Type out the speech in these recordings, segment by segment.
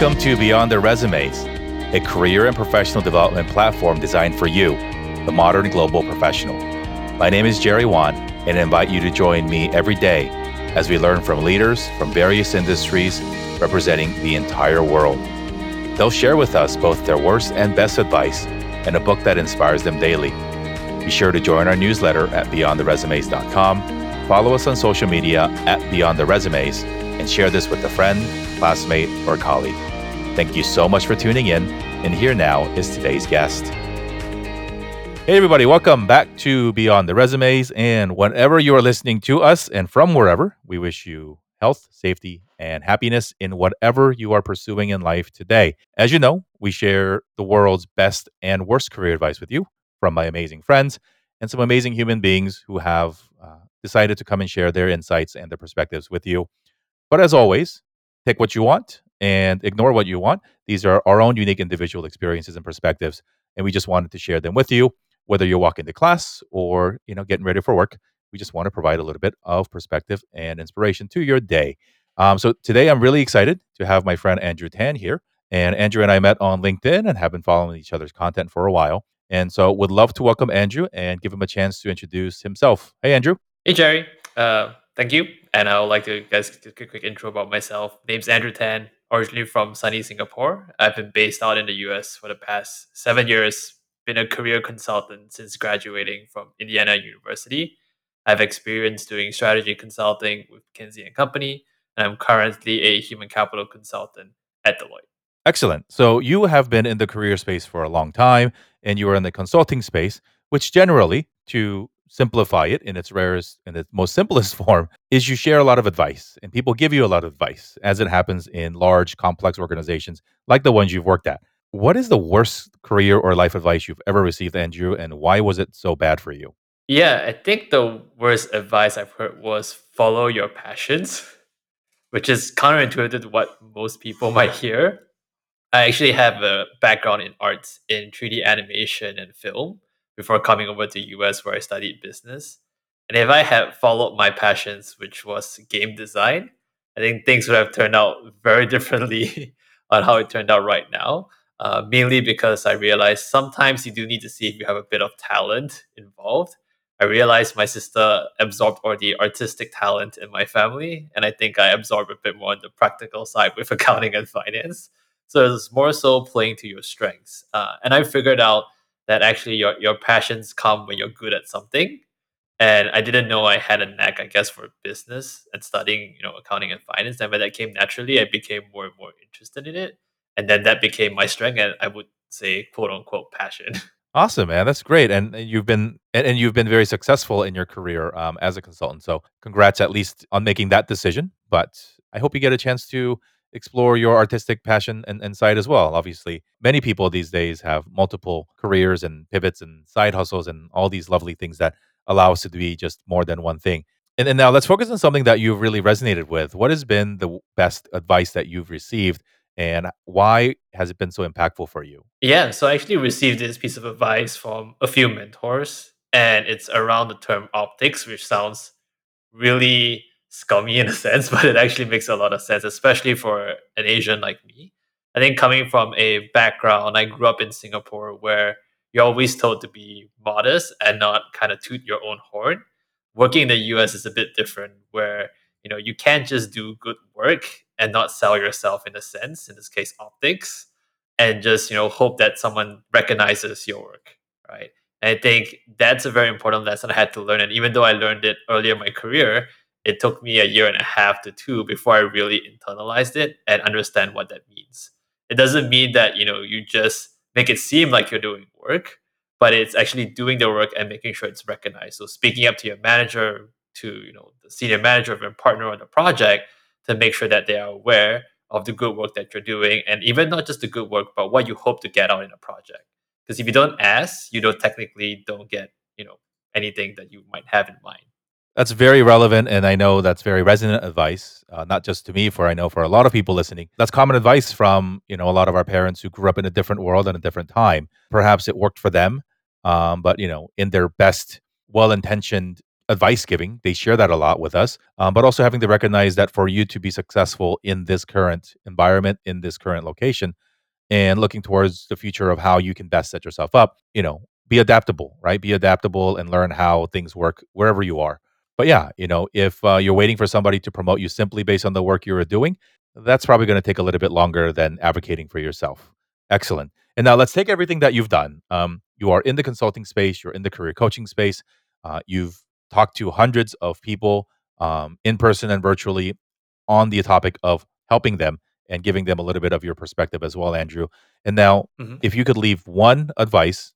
Welcome to Beyond the Resumes, a career and professional development platform designed for you, the modern global professional. My name is Jerry Won, and I invite you to join me every day as we learn from leaders from various industries representing the entire world. They'll share with us both their worst and best advice and a book that inspires them daily. Be sure to join our newsletter at beyondtheresumes.com. Follow us on social media at Beyond the Resumes and share this with a friend, classmate, or colleague. Thank you so much for tuning in. And here now is today's guest. Hey, everybody, welcome back to Beyond the Resumes. And whenever you are listening to us and from wherever, we wish you health, safety, and happiness in whatever you are pursuing in life today. As you know, we share the world's best and worst career advice with you from my amazing friends and some amazing human beings who have uh, decided to come and share their insights and their perspectives with you. But as always, take what you want and ignore what you want. These are our own unique individual experiences and perspectives, and we just wanted to share them with you. Whether you're walking to class or you know getting ready for work, we just want to provide a little bit of perspective and inspiration to your day. Um, so today, I'm really excited to have my friend Andrew Tan here. And Andrew and I met on LinkedIn and have been following each other's content for a while. And so would love to welcome Andrew and give him a chance to introduce himself. Hey, Andrew. Hey, Jerry. Uh, thank you. And I would like to guys a quick intro about myself. Name's Andrew Tan, originally from sunny Singapore. I've been based out in the US for the past seven years, been a career consultant since graduating from Indiana University. I've experience doing strategy consulting with McKinsey and Company, and I'm currently a human capital consultant at Deloitte. Excellent. So you have been in the career space for a long time and you are in the consulting space, which generally, to simplify it in its rarest and its most simplest form, is you share a lot of advice and people give you a lot of advice, as it happens in large, complex organizations like the ones you've worked at. What is the worst career or life advice you've ever received, Andrew, and why was it so bad for you? Yeah, I think the worst advice I've heard was follow your passions, which is counterintuitive to what most people might hear. I actually have a background in arts in 3D animation and film before coming over to US where I studied business. And if I had followed my passions, which was game design, I think things would have turned out very differently on how it turned out right now. Uh, mainly because I realized sometimes you do need to see if you have a bit of talent involved. I realized my sister absorbed all the artistic talent in my family, and I think I absorbed a bit more on the practical side with accounting and finance. So it's more so playing to your strengths. Uh, and I figured out that actually your, your passions come when you're good at something. And I didn't know I had a knack, I guess, for business and studying, you know, accounting and finance. And when that came naturally, I became more and more interested in it. And then that became my strength and I would say quote unquote passion. Awesome, man. That's great. And you've been and you've been very successful in your career um, as a consultant. So congrats at least on making that decision. But I hope you get a chance to explore your artistic passion and, and side as well. Obviously, many people these days have multiple careers and pivots and side hustles and all these lovely things that allow us to be just more than one thing. And, and now let's focus on something that you've really resonated with. What has been the best advice that you've received and why has it been so impactful for you? Yeah, so I actually received this piece of advice from a few mentors, and it's around the term optics, which sounds really scummy in a sense, but it actually makes a lot of sense, especially for an Asian like me. I think coming from a background, I grew up in Singapore where you're always told to be modest and not kind of toot your own horn. Working in the US is a bit different where you know you can't just do good work and not sell yourself in a sense, in this case optics, and just you know hope that someone recognizes your work, right? And I think that's a very important lesson I had to learn. And even though I learned it earlier in my career, it took me a year and a half to two before I really internalized it and understand what that means. It doesn't mean that, you know, you just make it seem like you're doing work, but it's actually doing the work and making sure it's recognized. So speaking up to your manager, to, you know, the senior manager of your partner on the project to make sure that they are aware of the good work that you're doing and even not just the good work, but what you hope to get out in a project. Because if you don't ask, you don't technically don't get, you know, anything that you might have in mind. That's very relevant, and I know that's very resonant advice, uh, not just to me, for I know for a lot of people listening. That's common advice from you know a lot of our parents who grew up in a different world and a different time. Perhaps it worked for them, um, but you know, in their best, well-intentioned advice giving. They share that a lot with us, um, but also having to recognize that for you to be successful in this current environment, in this current location, and looking towards the future of how you can best set yourself up, you know, be adaptable, right? Be adaptable and learn how things work wherever you are. But yeah, you know, if uh, you're waiting for somebody to promote you simply based on the work you're doing, that's probably going to take a little bit longer than advocating for yourself. Excellent. And now let's take everything that you've done. Um, you are in the consulting space, you're in the career coaching space, uh, you've talked to hundreds of people um, in person and virtually on the topic of helping them and giving them a little bit of your perspective as well, Andrew. And now, mm-hmm. if you could leave one advice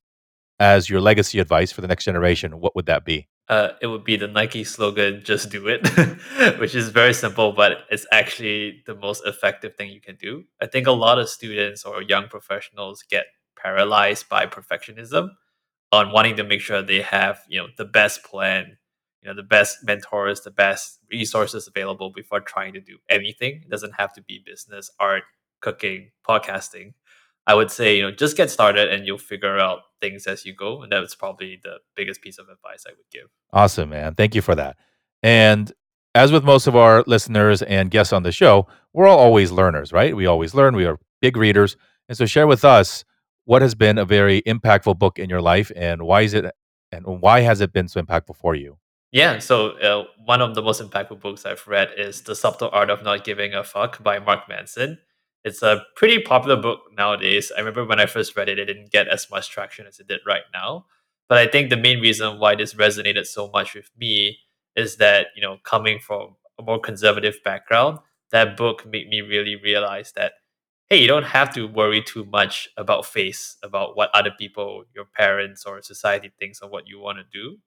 as your legacy advice for the next generation, what would that be? Uh, it would be the Nike slogan, just do it, which is very simple, but it's actually the most effective thing you can do. I think a lot of students or young professionals get paralyzed by perfectionism on wanting to make sure they have, you know, the best plan, you know, the best mentors, the best resources available before trying to do anything. It doesn't have to be business, art, cooking, podcasting. I would say, you know, just get started and you'll figure out things as you go. And that's probably the biggest piece of advice I would give. Awesome, man. Thank you for that. And as with most of our listeners and guests on the show, we're all always learners, right? We always learn. We are big readers. And so share with us what has been a very impactful book in your life and why is it and why has it been so impactful for you? Yeah, so uh, one of the most impactful books I've read is The Subtle Art of Not Giving a Fuck by Mark Manson. It's a pretty popular book nowadays. I remember when I first read it, it didn't get as much traction as it did right now. But I think the main reason why this resonated so much with me is that, you know, coming from a more conservative background, that book made me really realize that, hey, you don't have to worry too much about face, about what other people, your parents or society thinks of what you want to do.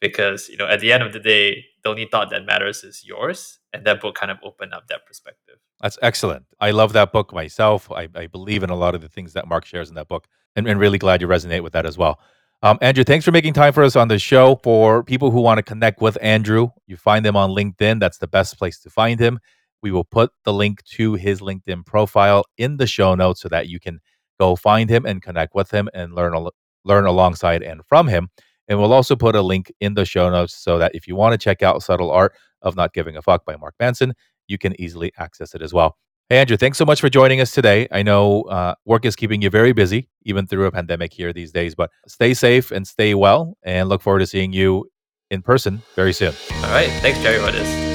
Because, you know, at the end of the day, the only thought that matters is yours. And that book kind of opened up that perspective. That's excellent. I love that book myself. I, I believe in a lot of the things that Mark shares in that book, and, and really glad you resonate with that as well. Um, Andrew, thanks for making time for us on the show. For people who want to connect with Andrew, you find him on LinkedIn. That's the best place to find him. We will put the link to his LinkedIn profile in the show notes so that you can go find him and connect with him and learn learn alongside and from him. And we'll also put a link in the show notes so that if you want to check out Subtle Art of Not Giving a Fuck by Mark Manson, you can easily access it as well. Hey, Andrew, thanks so much for joining us today. I know uh, work is keeping you very busy, even through a pandemic here these days, but stay safe and stay well, and look forward to seeing you in person very soon. All right. Thanks, Jerry, this.